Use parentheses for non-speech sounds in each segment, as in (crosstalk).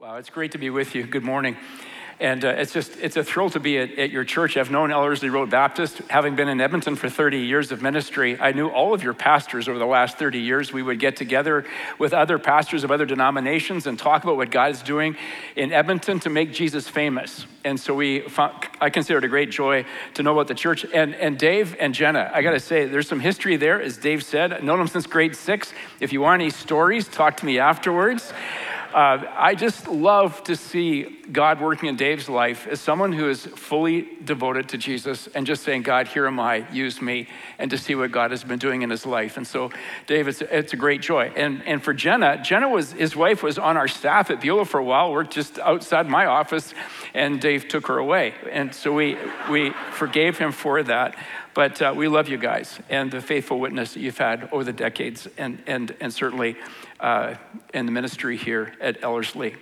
Wow, it's great to be with you. Good morning. And uh, it's just, it's a thrill to be at, at, your church. I've known Ellerslie Road Baptist, having been in Edmonton for 30 years of ministry. I knew all of your pastors over the last 30 years. We would get together with other pastors of other denominations and talk about what God is doing in Edmonton to make Jesus famous. And so we, found, I consider it a great joy to know about the church. And, and Dave and Jenna, I got to say, there's some history there, as Dave said. I've known them since grade six. If you want any stories, talk to me afterwards. Uh, I just love to see God working in Dave's life as someone who is fully devoted to Jesus and just saying, God, here am I, use me, and to see what God has been doing in his life. And so, Dave, it's, it's a great joy. And, and for Jenna, Jenna was, his wife was on our staff at Beulah for a while, worked just outside my office, and Dave took her away. And so we, we forgave him for that. But uh, we love you guys and the faithful witness that you've had over the decades, and, and, and certainly uh, in the ministry here at Ellerslie.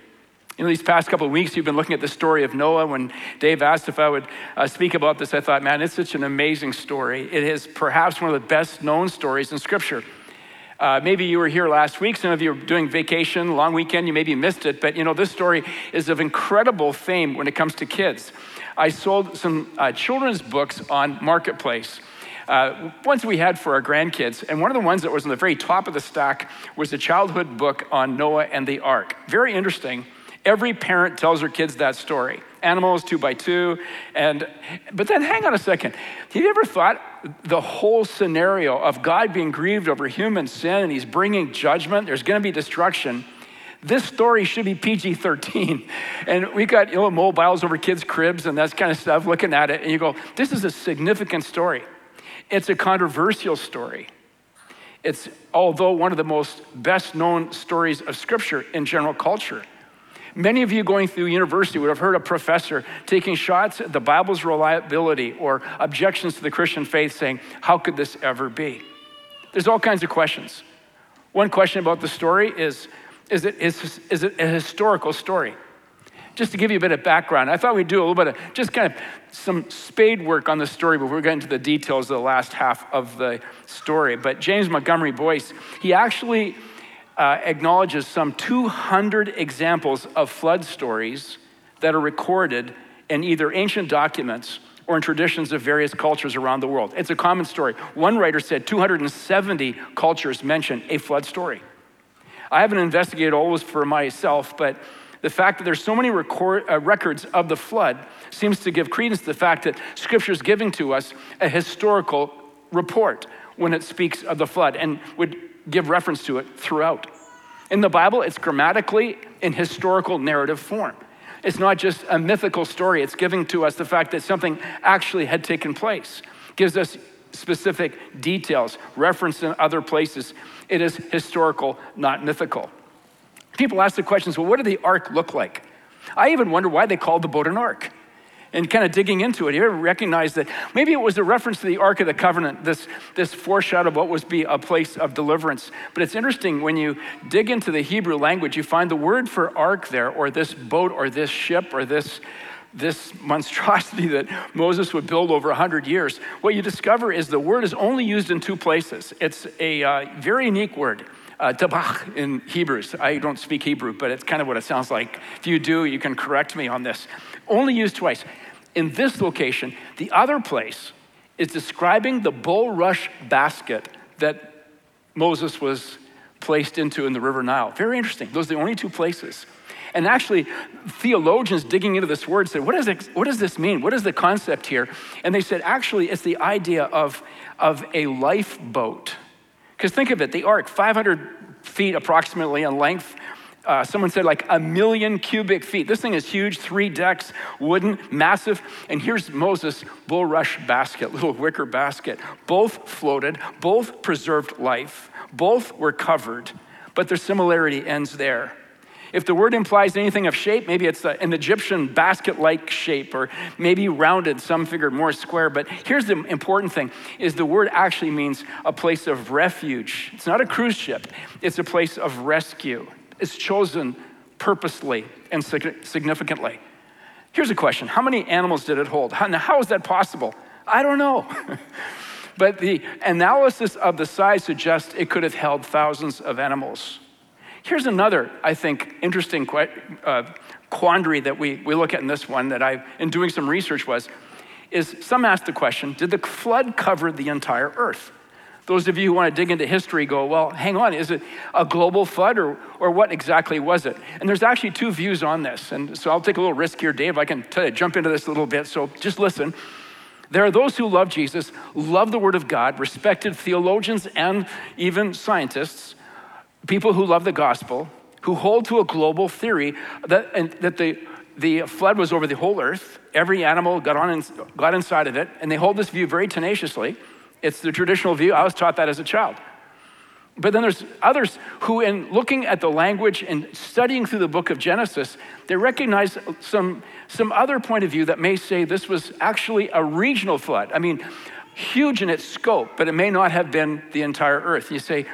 You know, these past couple of weeks, you've been looking at the story of Noah. When Dave asked if I would uh, speak about this, I thought, man, it's such an amazing story. It is perhaps one of the best known stories in Scripture. Uh, maybe you were here last week. Some of you are doing vacation, long weekend. You maybe missed it. But you know, this story is of incredible fame when it comes to kids. I sold some uh, children's books on Marketplace uh, ones we had for our grandkids. And one of the ones that was on the very top of the stack was the childhood book on Noah and the ark. Very interesting. Every parent tells their kids that story. Animals two by two. And but then hang on a second. Have you ever thought the whole scenario of God being grieved over human sin and he's bringing judgment? There's going to be destruction this story should be PG 13. (laughs) And we got you know, mobiles over kids' cribs and that kind of stuff looking at it, and you go, this is a significant story. It's a controversial story. It's, although, one of the most best known stories of Scripture in general culture. Many of you going through university would have heard a professor taking shots at the Bible's reliability or objections to the Christian faith saying, How could this ever be? There's all kinds of questions. One question about the story is Is it, is, is it a historical story? Just to give you a bit of background, I thought we'd do a little bit of just kind of some spade work on the story before we get into the details of the last half of the story. But James Montgomery Boice, he actually uh, acknowledges some 200 examples of flood stories that are recorded in either ancient documents or in traditions of various cultures around the world. It's a common story. One writer said 270 cultures mention a flood story. I haven't investigated all this for myself, but the fact that there's so many record, uh, records of the flood seems to give credence to the fact that Scripture is giving to us a historical report when it speaks of the flood and would give reference to it throughout. In the Bible, it's grammatically in historical narrative form. It's not just a mythical story, it's giving to us the fact that something actually had taken place. gives us specific details, referenced in other places. It is historical, not mythical. People ask the questions well, what did the ark look like? I even wonder why they called the boat an ark. And kind of digging into it, you ever recognize that maybe it was a reference to the Ark of the Covenant, this, this foreshadow of what was be a place of deliverance. But it's interesting when you dig into the Hebrew language, you find the word for ark there, or this boat, or this ship, or this, this monstrosity (laughs) that Moses would build over 100 years. What you discover is the word is only used in two places. It's a uh, very unique word uh, tabach in Hebrews. I don't speak Hebrew, but it's kind of what it sounds like. If you do, you can correct me on this. Only used twice. In this location, the other place is describing the bulrush basket that Moses was placed into in the River Nile. Very interesting. Those are the only two places. And actually, theologians digging into this word said, what, is it, what does this mean? What is the concept here? And they said, actually, it's the idea of, of a lifeboat because think of it the ark, 500 feet approximately in length. Uh, someone said like a million cubic feet. This thing is huge, three decks, wooden, massive. And here's Moses' bulrush basket, (laughs) little wicker basket. Both floated, both preserved life, both were covered, but their similarity ends there. If the word implies anything of shape, maybe it's an Egyptian basket like shape, or maybe rounded, some figured more square. But here's the important thing is the word actually means a place of refuge. It's not a cruise ship, it's a place of rescue. It's chosen purposely and significantly. Here's a question How many animals did it hold? How, how is that possible? I don't know. (laughs) but the analysis of the size suggests it could have held thousands of animals. Here's another, I think, interesting uh, quandary that we, we look at in this one that I, in doing some research, was is some asked the question Did the flood cover the entire earth? Those of you who want to dig into history go, well, hang on, is it a global flood or, or what exactly was it? And there's actually two views on this. And so I'll take a little risk here, Dave. I can you, jump into this a little bit. So just listen. There are those who love Jesus, love the Word of God, respected theologians and even scientists, people who love the gospel, who hold to a global theory that, and, that the, the flood was over the whole earth. Every animal got, on in, got inside of it, and they hold this view very tenaciously. It's the traditional view. I was taught that as a child. But then there's others who, in looking at the language and studying through the book of Genesis, they recognize some, some other point of view that may say this was actually a regional flood. I mean, huge in its scope, but it may not have been the entire earth. You say,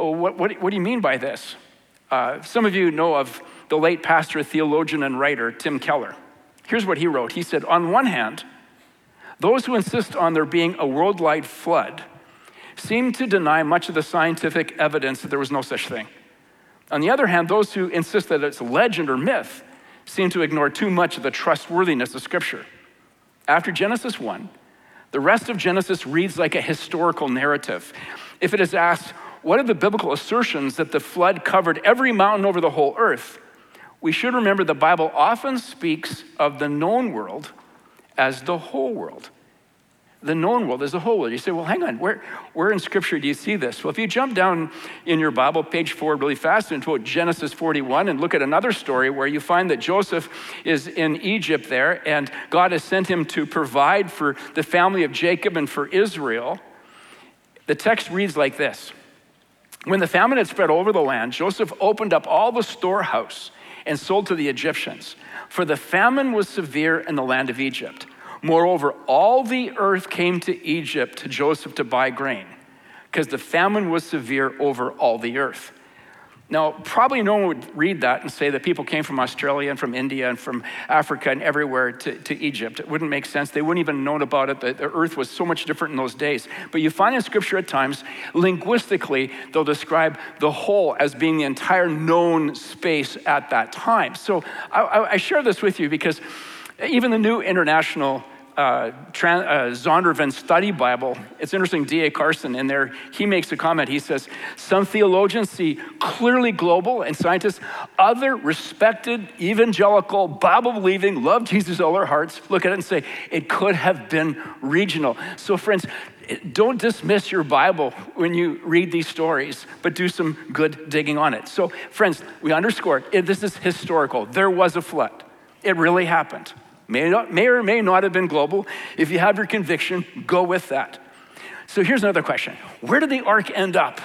oh, what, what, what do you mean by this? Uh, some of you know of the late pastor, theologian, and writer, Tim Keller. Here's what he wrote He said, On one hand, those who insist on there being a worldwide flood seem to deny much of the scientific evidence that there was no such thing. On the other hand, those who insist that it's legend or myth seem to ignore too much of the trustworthiness of Scripture. After Genesis 1, the rest of Genesis reads like a historical narrative. If it is asked, what are the biblical assertions that the flood covered every mountain over the whole earth? We should remember the Bible often speaks of the known world as the whole world. The known world is the whole world. You say, well, hang on, where, where in Scripture do you see this? Well, if you jump down in your Bible, page four, really fast, into Genesis 41, and look at another story where you find that Joseph is in Egypt there, and God has sent him to provide for the family of Jacob and for Israel. The text reads like this When the famine had spread over the land, Joseph opened up all the storehouse and sold to the Egyptians, for the famine was severe in the land of Egypt. Moreover, all the earth came to Egypt to Joseph to buy grain, because the famine was severe over all the earth. Now, probably no one would read that and say that people came from Australia and from India and from Africa and everywhere to, to Egypt. It wouldn't make sense. They wouldn't even known about it. The, the earth was so much different in those days. But you find in scripture at times, linguistically, they'll describe the whole as being the entire known space at that time. So I, I, I share this with you because even the New International uh, Tran- uh, Zondervan Study Bible, it's interesting, D.A. Carson in there, he makes a comment. He says, Some theologians see clearly global and scientists, other respected, evangelical, Bible believing, love Jesus all their hearts, look at it and say, it could have been regional. So, friends, don't dismiss your Bible when you read these stories, but do some good digging on it. So, friends, we underscore this is historical. There was a flood, it really happened. May, not, may or may not have been global. If you have your conviction, go with that. So here's another question Where did the ark end up?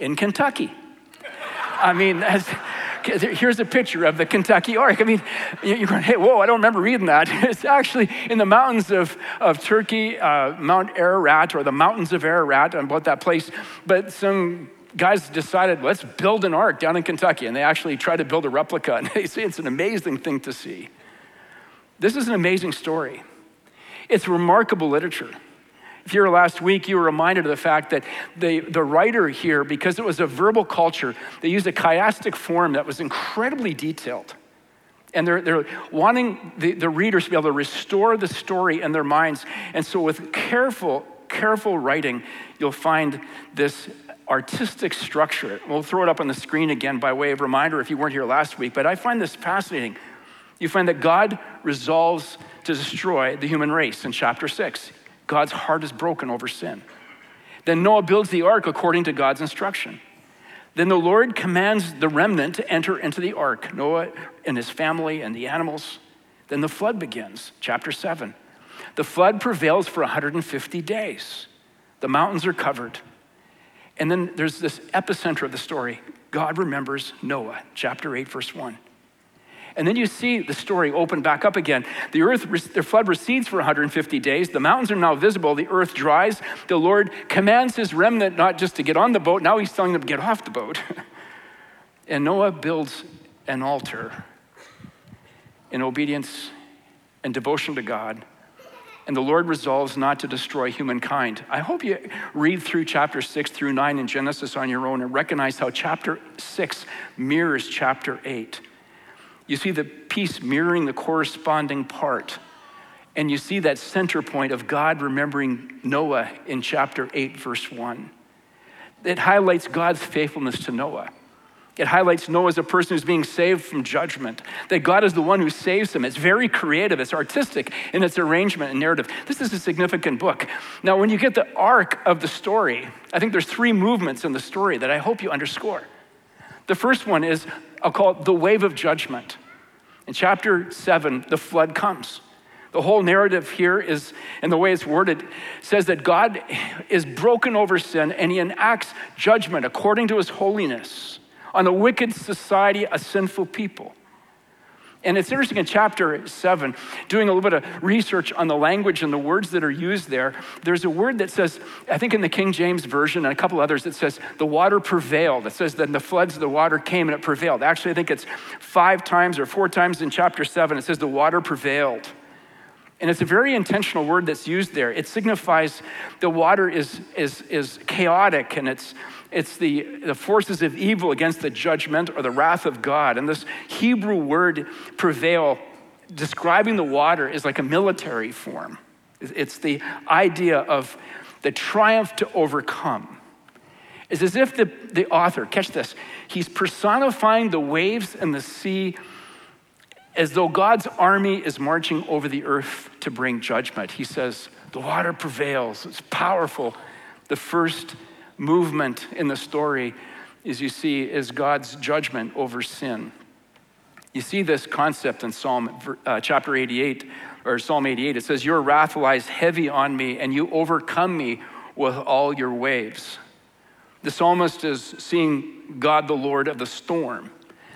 In Kentucky. I mean, as, here's a picture of the Kentucky Ark. I mean, you're going, hey, whoa, I don't remember reading that. (laughs) It's actually in the mountains of, of Turkey, uh, Mount Ararat, or the mountains of Ararat, I about that place. But some guys decided, let's build an ark down in Kentucky. And they actually tried to build a replica. And (laughs) they say it's an amazing thing to see. This is an amazing story. It's remarkable literature. If you were last week, you were reminded of the fact that the, the writer here, because it was a verbal culture, they used a chiastic form that was incredibly detailed. And they're, they're wanting the, the readers to be able to restore the story in their minds. And so, with careful, careful writing, you'll find this artistic structure. We'll throw it up on the screen again by way of reminder if you weren't here last week. But I find this fascinating you find that God resolves to destroy the human race in chapter 6. God's heart is broken over sin. Then Noah builds the ark according to God's instruction. Then the Lord commands the remnant to enter into the ark, Noah and his family and the animals. Then the flood begins, chapter 7. The flood prevails for 150 days. The mountains are covered. And then there's this epicenter of the story. God remembers Noah, chapter 8, verse 1. And then you see the story open back up again. The earth, the flood recedes for 150 days. The mountains are now visible. The earth dries. The Lord commands his remnant not just to get on the boat, now he's telling them to get off the boat. (laughs) and Noah builds an altar in obedience and devotion to God. and the Lord resolves not to destroy humankind. I hope you read through chapter 6 through 9 in Genesis on your own and recognize how chapter 6 mirrors chapter 8. You see the piece mirroring the corresponding part. And you see that center point of God remembering Noah in chapter 8, verse 1. It highlights God's faithfulness to Noah. It highlights Noah as a person who's being saved from judgment, that God is the one who saves him. It's very creative, it's artistic in its arrangement and narrative. This is a significant book. Now, when you get the arc of the story, I think there's three movements in the story that I hope you underscore. The first one is, I'll call it the wave of judgment. In chapter seven, the flood comes. The whole narrative here is, and the way it's worded, says that God is broken over sin and he enacts judgment according to his holiness on a wicked society, a sinful people. And it's interesting in chapter seven, doing a little bit of research on the language and the words that are used there. There's a word that says, I think in the King James Version and a couple others, it says, the water prevailed. It says that the floods, of the water came and it prevailed. Actually, I think it's five times or four times in chapter seven, it says the water prevailed. And it's a very intentional word that's used there. It signifies the water is, is, is chaotic and it's, it's the, the forces of evil against the judgment or the wrath of God. And this Hebrew word prevail, describing the water, is like a military form. It's the idea of the triumph to overcome. It's as if the, the author, catch this, he's personifying the waves and the sea as though God's army is marching over the earth to bring judgment. He says, The water prevails, it's powerful. The first movement in the story, as you see, is God's judgment over sin. You see this concept in Psalm uh, chapter 88 or Psalm 88. It says, Your wrath lies heavy on me, and you overcome me with all your waves. The psalmist is seeing God, the Lord of the storm,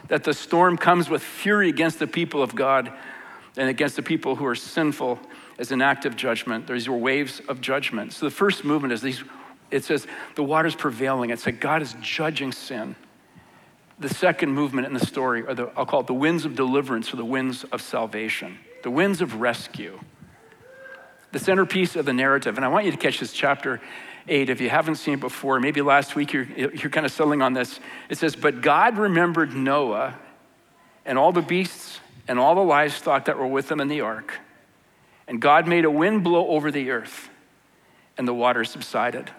that the storm comes with fury against the people of God and against the people who are sinful as an act of judgment. There's your waves of judgment. So the first movement is these it says the water's prevailing. It's like God is judging sin. The second movement in the story are the, I'll call it the winds of deliverance or the winds of salvation, the winds of rescue. The centerpiece of the narrative, and I want you to catch this chapter 8 if you haven't seen it before. Maybe last week you're, you're kind of settling on this. It says, But God remembered Noah and all the beasts and all the livestock that were with him in the ark. And God made a wind blow over the earth, and the water subsided.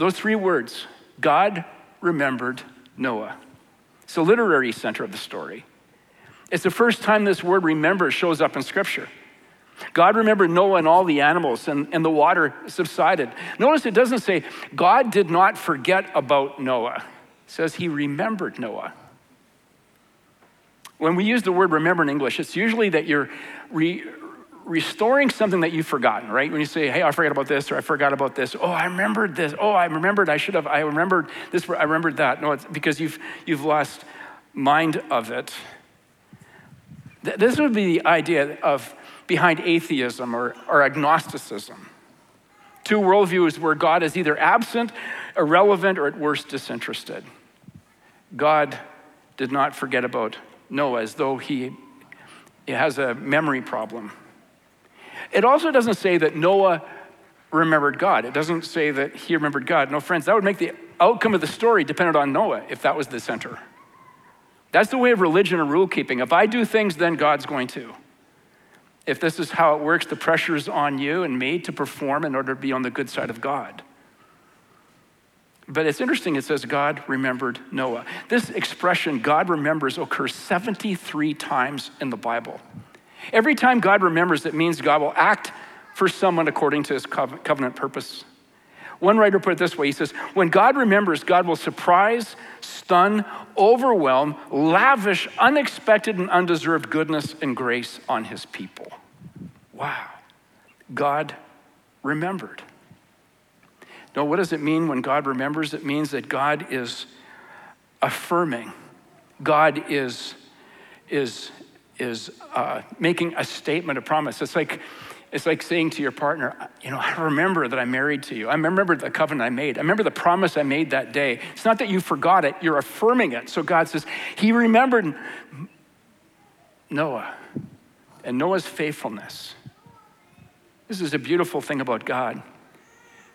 Those three words God remembered Noah. It's the literary center of the story. It's the first time this word remember shows up in Scripture. God remembered Noah and all the animals, and, and the water subsided. Notice it doesn't say God did not forget about Noah, it says he remembered Noah. When we use the word remember in English, it's usually that you're re- restoring something that you've forgotten, right? When you say, hey, I forgot about this or I forgot about this. Oh, I remembered this. Oh, I remembered I should have, I remembered this, I remembered that. No, it's because you've, you've lost mind of it. This would be the idea of behind atheism or, or agnosticism. Two worldviews where God is either absent, irrelevant, or at worst disinterested. God did not forget about Noah as though he has a memory problem. It also doesn't say that Noah remembered God. It doesn't say that he remembered God. No, friends, that would make the outcome of the story dependent on Noah if that was the center. That's the way of religion and rule keeping. If I do things, then God's going to. If this is how it works, the pressure is on you and me to perform in order to be on the good side of God. But it's interesting, it says God remembered Noah. This expression, God remembers, occurs 73 times in the Bible. Every time God remembers, it means God will act for someone according to his covenant purpose. One writer put it this way he says, When God remembers, God will surprise, stun, overwhelm, lavish, unexpected, and undeserved goodness and grace on his people. Wow. God remembered. Now, what does it mean when God remembers? It means that God is affirming, God is, is is uh, making a statement, a promise. It's like, it's like saying to your partner, you know, I remember that I'm married to you. I remember the covenant I made. I remember the promise I made that day. It's not that you forgot it, you're affirming it. So God says, He remembered Noah and Noah's faithfulness. This is a beautiful thing about God.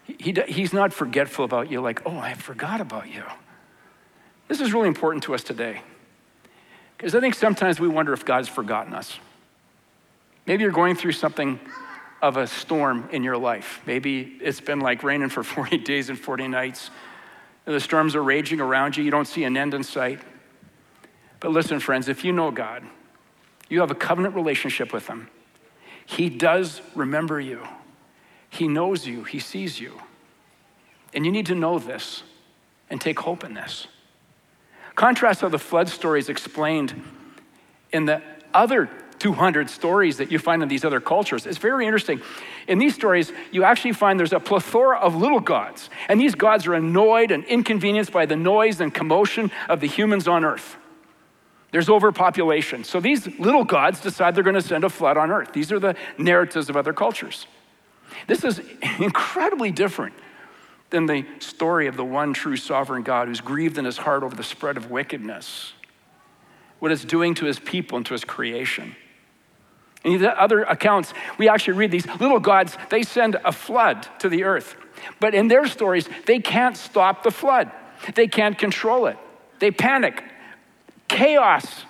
He, he, he's not forgetful about you, like, oh, I forgot about you. This is really important to us today. Because I think sometimes we wonder if God's forgotten us. Maybe you're going through something of a storm in your life. Maybe it's been like raining for (laughs) 40 days and 40 nights. The storms are raging around you. You don't see an end in sight. But listen, friends, if you know God, you have a covenant relationship with Him. He does remember you, He knows you, He sees you. And you need to know this and take hope in this. Contrast how the flood story is explained in the other 200 stories that you find in these other cultures. It's very interesting. In these stories, you actually find there's a plethora of little gods, and these gods are annoyed and inconvenienced by the noise and commotion of the humans on earth. There's overpopulation. So these little gods decide they're going to send a flood on earth. These are the narratives of other cultures. This is (laughs) incredibly different than the story of the one true sovereign God who's grieved in his heart over the spread of wickedness, what it's doing to his people and to his creation. In the other accounts, we actually read these little gods, they send a flood to the earth. But in their stories, they can't stop the flood. They can't control it. They panic. Chaos,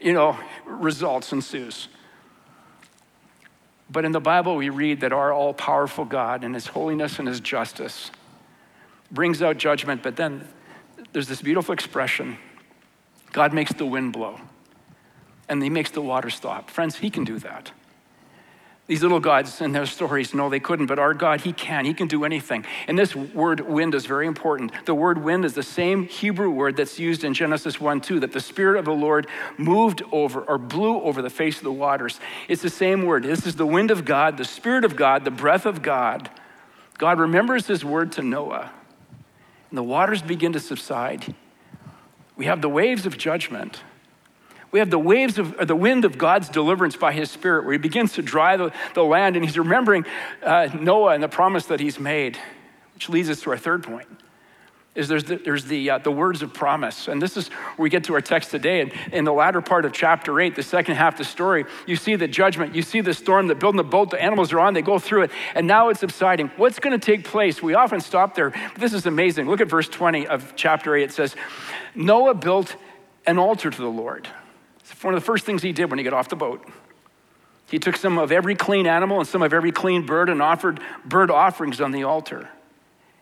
you know, results, ensues. But in the Bible, we read that our all powerful God and his holiness and his justice brings out judgment, but then there's this beautiful expression God makes the wind blow and he makes the water stop. Friends, he can do that. These little gods in their stories, no, they couldn't, but our God, He can. He can do anything. And this word wind is very important. The word wind is the same Hebrew word that's used in Genesis 1 2, that the Spirit of the Lord moved over or blew over the face of the waters. It's the same word. This is the wind of God, the Spirit of God, the breath of God. God remembers His word to Noah and the waters begin to subside, we have the waves of judgment. We have the waves of the wind of God's deliverance by his spirit, where he begins to dry the, the land and he's remembering uh, Noah and the promise that he's made, which leads us to our third point is there's the, there's the, uh, the words of promise. And this is where we get to our text today. And in the latter part of chapter 8, the second half of the story, you see the judgment, you see the storm, the building the boat, the animals are on, they go through it, and now it's subsiding. What's going to take place? We often stop there, but this is amazing. Look at verse 20 of chapter 8. It says, Noah built an altar to the Lord. It's one of the first things he did when he got off the boat. He took some of every clean animal and some of every clean bird and offered bird offerings on the altar.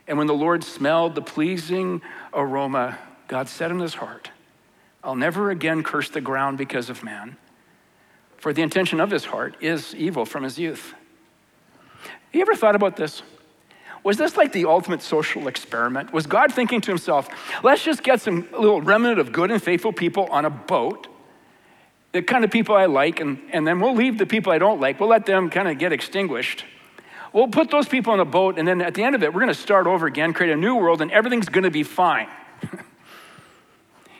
And when the Lord smelled the pleasing aroma, God said in his heart, I'll never again curse the ground because of man, for the intention of his heart is evil from his youth. You ever thought about this? Was this like the ultimate social experiment? Was God thinking to himself, let's just get some little remnant of good and faithful people on a boat, the kind of people I like, and, and then we'll leave the people I don't like, we'll let them kind of get extinguished. We'll put those people on a boat, and then at the end of it, we're going to start over again, create a new world, and everything's going to be fine. (laughs)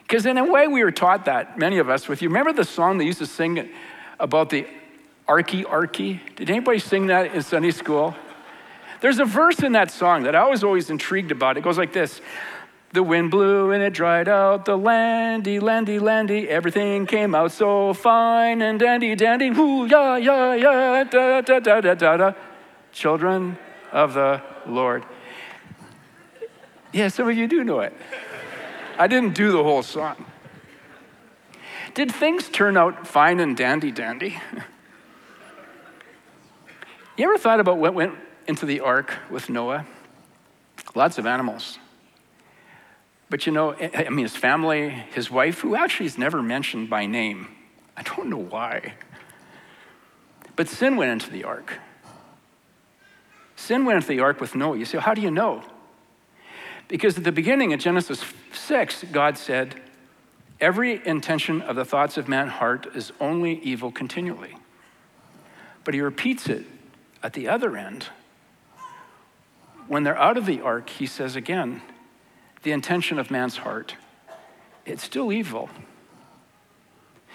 Because in a way, we were taught that, many of us. With you remember the song they used to sing about the Arky Arky? Did anybody sing that in Sunday school? There's a verse in that song that I was always intrigued about. It goes like this The wind blew and it dried out the landy, landy, landy. Everything came out so fine and dandy, dandy. Whoo, ya, ya, ya, da, da, da, da, da, da children of the Lord. Yeah, some of you do know it. I didn't do the whole song. Did things turn out fine and dandy dandy? (laughs) you ever thought about what went into the ark with Noah? Lots of animals. But you know, I mean, his family, his wife, who actually is never mentioned by name. I don't know why. But sin went into the ark. Sin went into the ark with Noah. You say, how do you know? Because at the beginning of Genesis 6, God said, Every intention of the thoughts of man's heart is only evil continually. But he repeats it at the other end. When they're out of the ark, he says again, the intention of man's heart, it's still evil.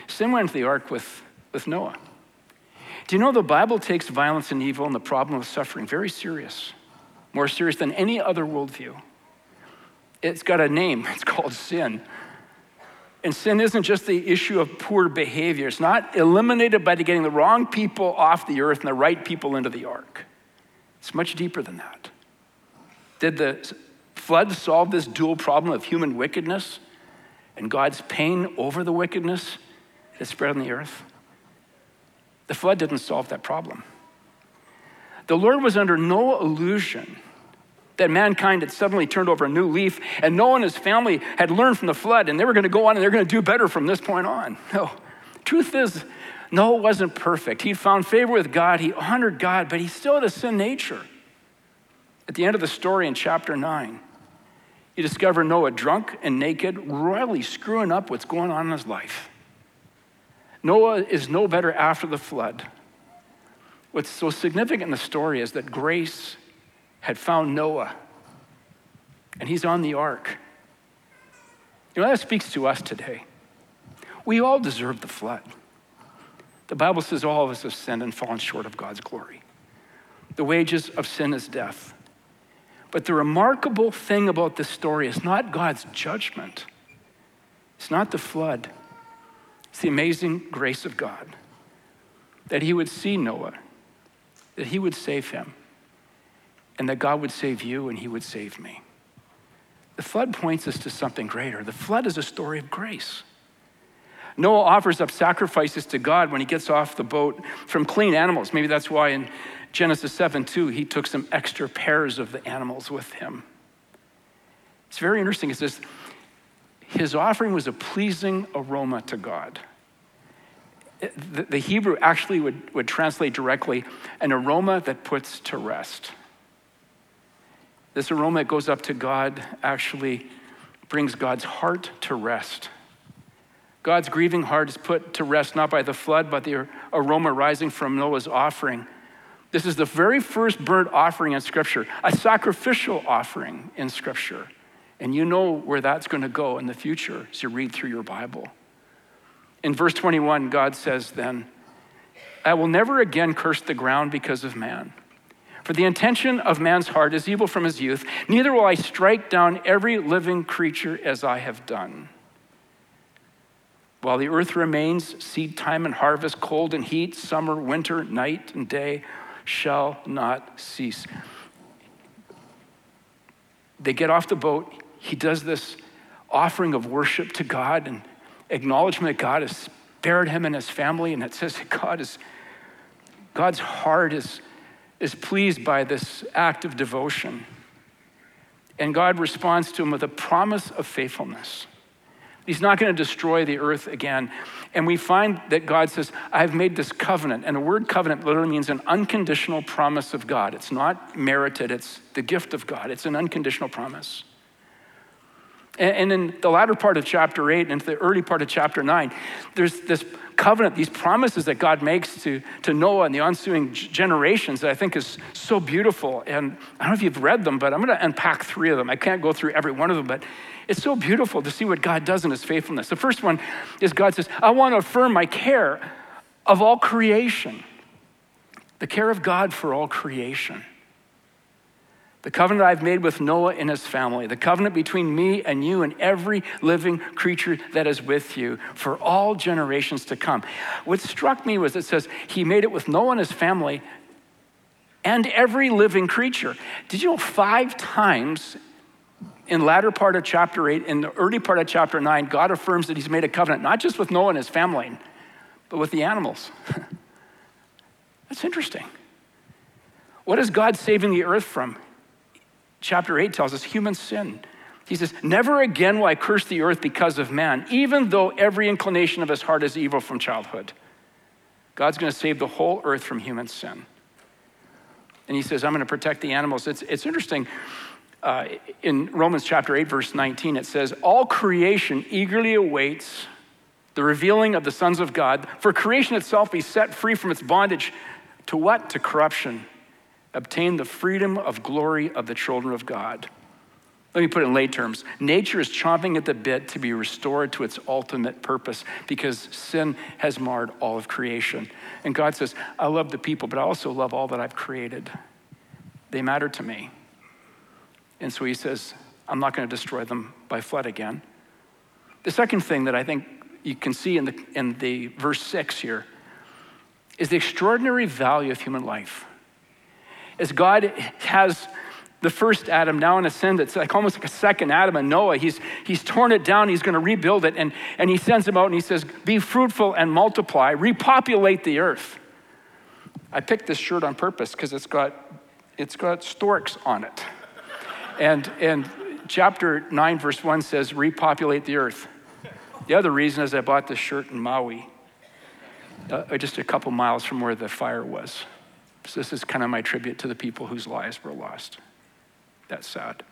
Sin went into the ark with, with Noah. Do you know the Bible takes violence and evil and the problem of suffering very serious, more serious than any other worldview? It's got a name, (laughs) it's called sin. And sin isn't just the issue of poor behavior. It's not eliminated by getting the wrong people off the earth and the right people into the ark. It's much deeper than that. Did the flood solve this dual problem of human wickedness and God's pain over the wickedness that spread on the earth? The flood didn't solve that problem. The Lord was under no illusion that mankind had suddenly turned over a new leaf and Noah and his family had learned from the flood and they were going to go on and they're going to do better from this point on. No. Truth is, Noah wasn't perfect. He found favor with God, he honored God, but he still had a sin nature. At the end of the story in chapter 9, you discover Noah drunk and naked, royally screwing up what's going on in his life. Noah is no better after the flood. What's so significant in the story is that grace had found Noah, and he's on the ark. You know, that speaks to us today. We all deserve the flood. The Bible says all of us have sinned and fallen short of God's glory. The wages of sin is death. But the remarkable thing about this story is not God's judgment, it's not the flood, it's the amazing grace of God that He would see Noah, that He would save him, and that God would save you and He would save me. The flood points us to something greater. The flood is a story of grace. Noah offers up sacrifices to God when he gets off the boat from clean animals. Maybe that's why in Genesis 7 2, he took some extra pairs of the animals with him. It's very interesting. It says, his offering was a pleasing aroma to God. The, the Hebrew actually would, would translate directly an aroma that puts to rest. This aroma that goes up to God actually brings God's heart to rest. God's grieving heart is put to rest not by the flood, but the aroma rising from Noah's offering. This is the very first burnt offering in Scripture, a sacrificial offering in Scripture. And you know where that's going to go in the future as you read through your Bible. In verse 21, God says, Then, I will never again curse the ground because of man. For the intention of man's heart is evil from his youth, neither will I strike down every living creature as I have done. While the earth remains, seed time and harvest, cold and heat, summer, winter, night and day, shall not cease. They get off the boat. He does this offering of worship to God and acknowledgement that God has spared him and his family. And it says that God is, God's heart is, is pleased by this act of devotion. And God responds to him with a promise of faithfulness. He's not going to destroy the earth again. And we find that God says, I've made this covenant. And the word covenant literally means an unconditional promise of God. It's not merited, it's the gift of God. It's an unconditional promise. And in the latter part of chapter 8 and into the early part of chapter 9, there's this covenant, these promises that God makes to, to Noah and the ensuing generations that I think is so beautiful. And I don't know if you've read them, but I'm going to unpack three of them. I can't go through every one of them, but it's so beautiful to see what God does in his faithfulness. The first one is God says, I want to affirm my care of all creation, the care of God for all creation. The covenant I've made with Noah and his family, the covenant between me and you and every living creature that is with you for all generations to come. What struck me was it says he made it with Noah and his family and every living creature. Did you know five times in latter part of chapter 8, in the early part of chapter 9, God affirms that he's made a covenant, not just with Noah and his family, but with the animals. (laughs) That's interesting. What is God saving the earth from? Chapter 8 tells us human sin. He says, Never again will I curse the earth because of man, even though every inclination of his heart is evil from childhood. God's going to save the whole earth from human sin. And he says, I'm going to protect the animals. It's, it's interesting. Uh, in Romans chapter 8, verse 19, it says, All creation eagerly awaits the revealing of the sons of God, for creation itself be set free from its bondage to what? To corruption obtain the freedom of glory of the children of God. Let me put it in lay terms. Nature is chomping at the bit to be restored to its ultimate purpose because sin has marred all of creation. And God says, I love the people, but I also love all that I've created. They matter to me. And so he says, I'm not going to destroy them by flood again. The second thing that I think you can see in the, in the verse six here is the extraordinary value of human life. As God has the first Adam now in a sense, it's like almost like a second Adam and Noah. He's, he's torn it down, he's going to rebuild it, and, and he sends him out and he says, Be fruitful and multiply, repopulate the earth. I picked this shirt on purpose because it's got, it's got storks on it. And, and chapter 9, verse 1 says, Repopulate the earth. The other reason is I bought this shirt in Maui, uh, just a couple miles from where the fire was. So this is kind of my tribute to the people whose lives were lost. That's sad.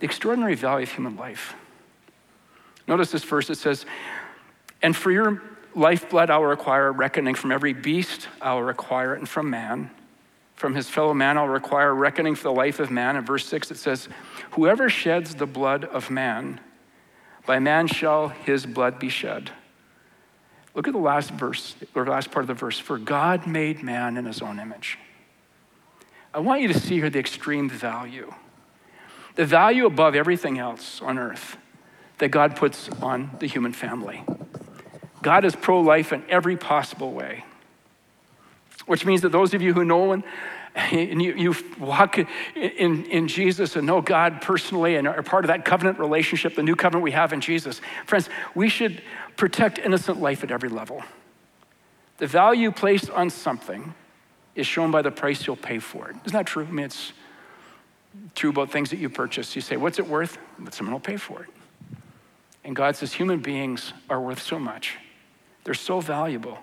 The extraordinary value of human life. Notice this verse it says, And for your lifeblood I will require reckoning from every beast, I will require it, and from man. From his fellow man, I'll require reckoning for the life of man. In verse 6, it says, Whoever sheds the blood of man, by man shall his blood be shed. Look at the last verse, or last part of the verse. For God made man in his own image. I want you to see here the extreme value, the value above everything else on earth that God puts on the human family. God is pro life in every possible way, which means that those of you who know and and you, you walk in, in Jesus and know God personally and are part of that covenant relationship, the new covenant we have in Jesus, friends, we should protect innocent life at every level. The value placed on something is shown by the price you'll pay for it. Isn't that true? I mean, it's true about things that you purchase. You say, What's it worth? But someone will pay for it. And God says, Human beings are worth so much, they're so valuable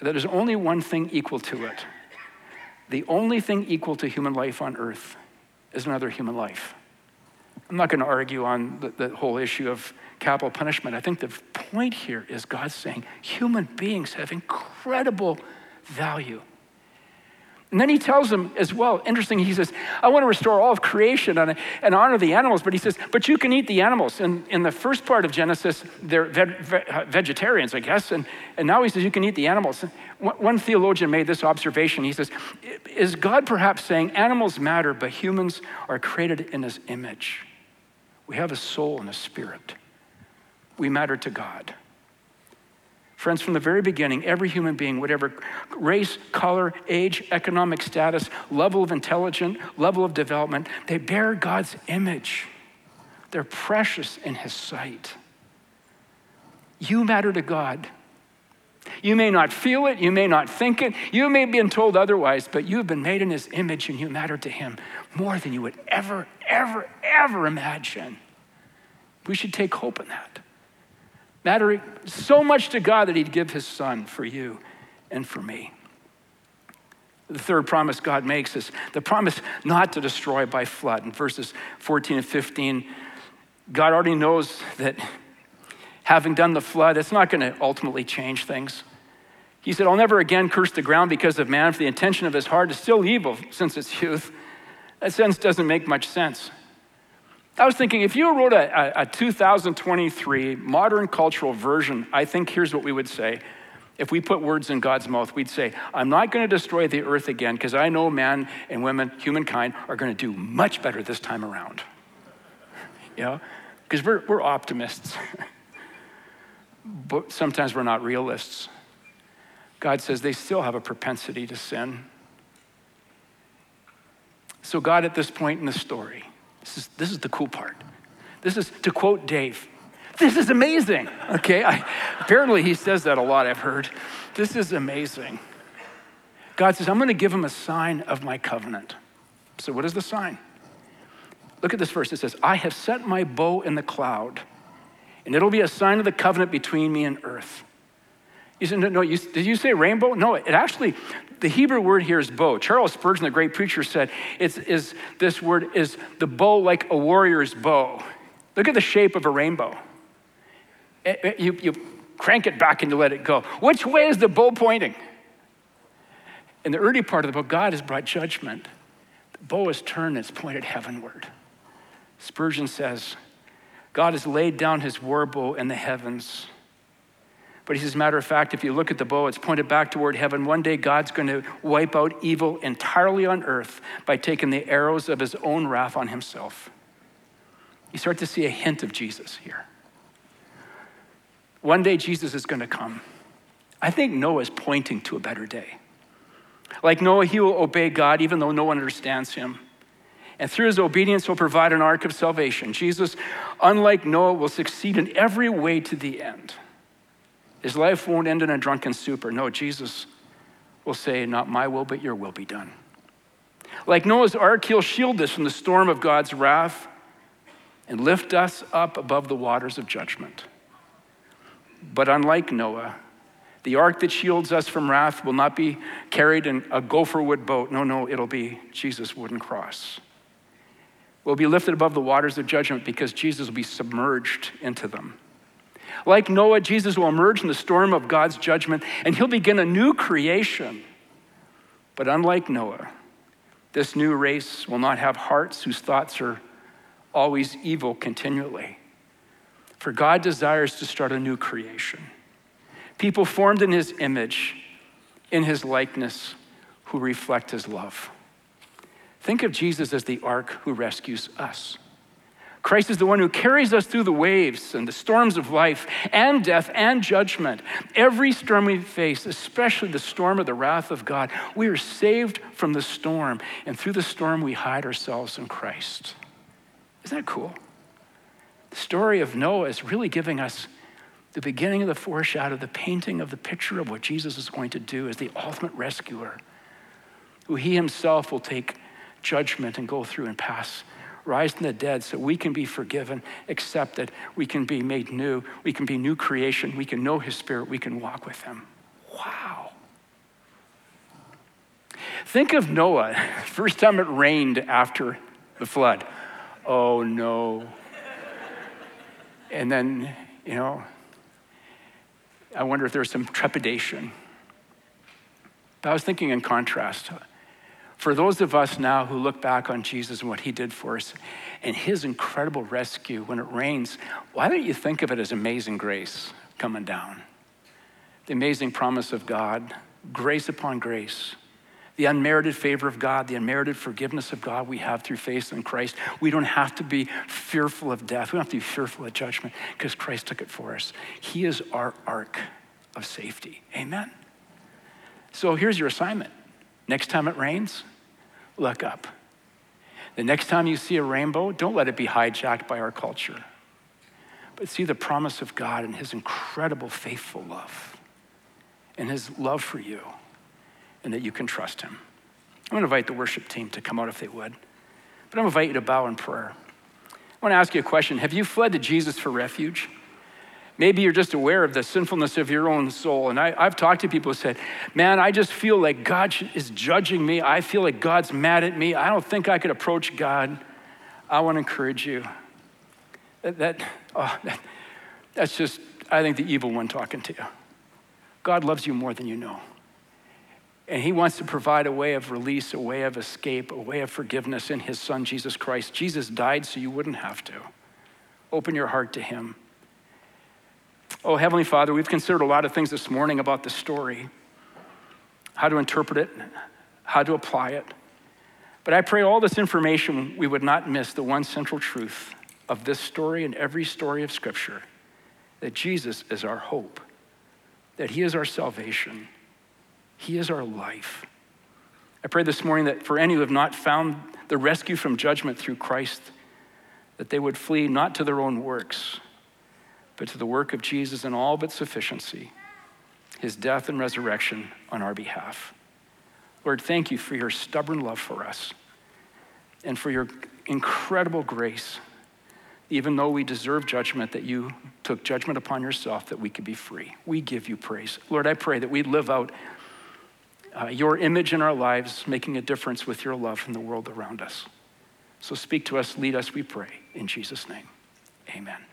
that there's only one thing equal to it the only thing equal to human life on earth is another human life. I'm not going to argue on the, the, whole issue of capital punishment. I think the point here is God saying human beings have incredible value. And then he tells them as well, interesting, he says, I want to restore all of creation and, and honor the animals, but he says, but you can eat the animals. And in the first part of Genesis, they're vegetarians, I guess, and, and now he says, you can eat the animals. One theologian made this observation. He says, Is God perhaps saying animals matter, but humans are created in his image? We have a soul and a spirit. We matter to God. Friends, from the very beginning, every human being, whatever race, color, age, economic status, level of intelligence, level of development, they bear God's image. They're precious in His sight. You matter to God. You may not feel it, you may not think it, you may have been told otherwise, but you've been made in His image and you matter to Him more than you would ever, ever, ever imagine. We should take hope in that mattering so much to God that He'd give His Son for you and for me. The third promise God makes is the promise not to destroy by flood. In verses 14 and 15, God already knows that having done the flood, it's not going to ultimately change things. He said, I'll never again curse the ground because of man, for the intention of his heart is still evil since its youth. That sense doesn't make much sense. I was thinking if you wrote a, a, 2023 modern cultural version, I think here's what we would say. If we put words in God's mouth, we'd say, I'm not going to destroy the earth again because I know man and women, humankind, are going to do much better this time around. you know? Because we're, we're optimists, (laughs) but sometimes we're not realists. God says they still have a propensity to sin. So, God, at this point in the story, this is, this is the cool part. This is, to quote Dave, this is amazing. Okay, I, apparently he says that a lot, I've heard. This is amazing. God says, I'm going to give him a sign of my covenant. So, what is the sign? Look at this verse. It says, I have set my bow in the cloud, and it'll be a sign of the covenant between me and earth. You said, no, no you, did you say rainbow? No, it actually, the Hebrew word here is bow. Charles Spurgeon, the great preacher, said it's, is, this word is the bow like a warrior's bow. Look at the shape of a rainbow. It, eh, it, eh, you, you crank it back and you let it go. Which way is the bow pointing? In the early part of the book, God has brought judgment. The bow is turned it's pointed heavenward. Spurgeon says, God has laid down his war bow in the heavens but he says, matter of fact, if you look at the bow, it's pointed back toward heaven. One day, God's going to wipe out evil entirely on earth by taking the arrows of his own wrath on himself. You start to see a hint of Jesus here. One day, Jesus is going to come. I think Noah is pointing to a better day. Like Noah, he will obey God even though no one understands him. And through his obedience, he'll provide an ark of salvation. Jesus, unlike Noah, will succeed in every way to the end. His life won't end in a drunken stupor. No, Jesus will say, Not my will, but your will be done. Like Noah's ark, he'll shield us from the storm of God's wrath and lift us up above the waters of judgment. But unlike Noah, the ark that shields us from wrath will not be carried in a gopher wood boat. No, no, it'll be Jesus' wooden cross. We'll be lifted above the waters of judgment because Jesus will be submerged into them. Like Noah, Jesus will emerge in the storm of God's judgment and he'll begin a new creation. But unlike Noah, this new race will not have hearts whose thoughts are always evil continually. For God desires to start a new creation. People formed in his image, in his likeness, who reflect his love. Think of Jesus as the ark who rescues us. Christ is the one who carries us through the waves and the storms of life and death and judgment. Every storm we face, especially the storm of the wrath of God, we are saved from the storm. And through the storm, we hide ourselves in Christ. Isn't that cool? The story of Noah is really giving us the beginning of the foreshadow, the painting of the picture of what Jesus is going to do as the ultimate rescuer, who he himself will take judgment and go through and pass rise from the dead so we can be forgiven, accepted, we can be made new, we can be new creation, we can know His Spirit, we can walk with Him. Wow. Think of Noah, (laughs) first time it rained after the flood. Oh no. And then, you know, I wonder if there's some trepidation. But I was thinking in contrast, for those of us now who look back on Jesus and what he did for us and his incredible rescue when it rains, why don't you think of it as amazing grace coming down? The amazing promise of God, grace upon grace, the unmerited favor of God, the unmerited forgiveness of God we have through faith in Christ. We don't have to be fearful of death. We don't have to be fearful of judgment because Christ took it for us. He is our ark of safety. Amen. So here's your assignment. Next time it rains, look up. The next time you see a rainbow, don't let it be hijacked by our culture, but see the promise of God and His incredible faithful love and His love for you, and that you can trust Him. I'm going to invite the worship team to come out if they would, but I'm going to invite you to bow in prayer. I want to ask you a question Have you fled to Jesus for refuge? Maybe you're just aware of the sinfulness of your own soul. And I, have talked to people who said, Man, I just feel like God is judging me. I feel like God's mad at me. I don't think I could approach God. I want to encourage you. That, that, oh, that, that's just, I think, the evil one talking to you. God loves you more than you know. And he wants to provide a way of release, a way of escape, a way of forgiveness in his son, Jesus Christ. Jesus died so you wouldn't have to. Open your heart to him. Oh, Heavenly Father, we've considered a lot of things this morning about the story, how to interpret it, how to apply it. But I pray all this information, we would not miss the one central truth of this story and every story of Scripture that Jesus is our hope, that He is our salvation, He is our life. I pray this morning that for any who have not found the rescue from judgment through Christ, that they would flee not to their own works but to the work of Jesus in all its sufficiency, his death and resurrection on our behalf. Lord, thank you for your stubborn love for us and for your incredible grace. Even though we deserve judgment, that you took judgment upon yourself that we could be free. We give you praise. Lord, I pray that we live out uh, your image in our lives, making a difference with your love in the world around us. So speak to us, lead us, we pray. In Jesus' name, amen.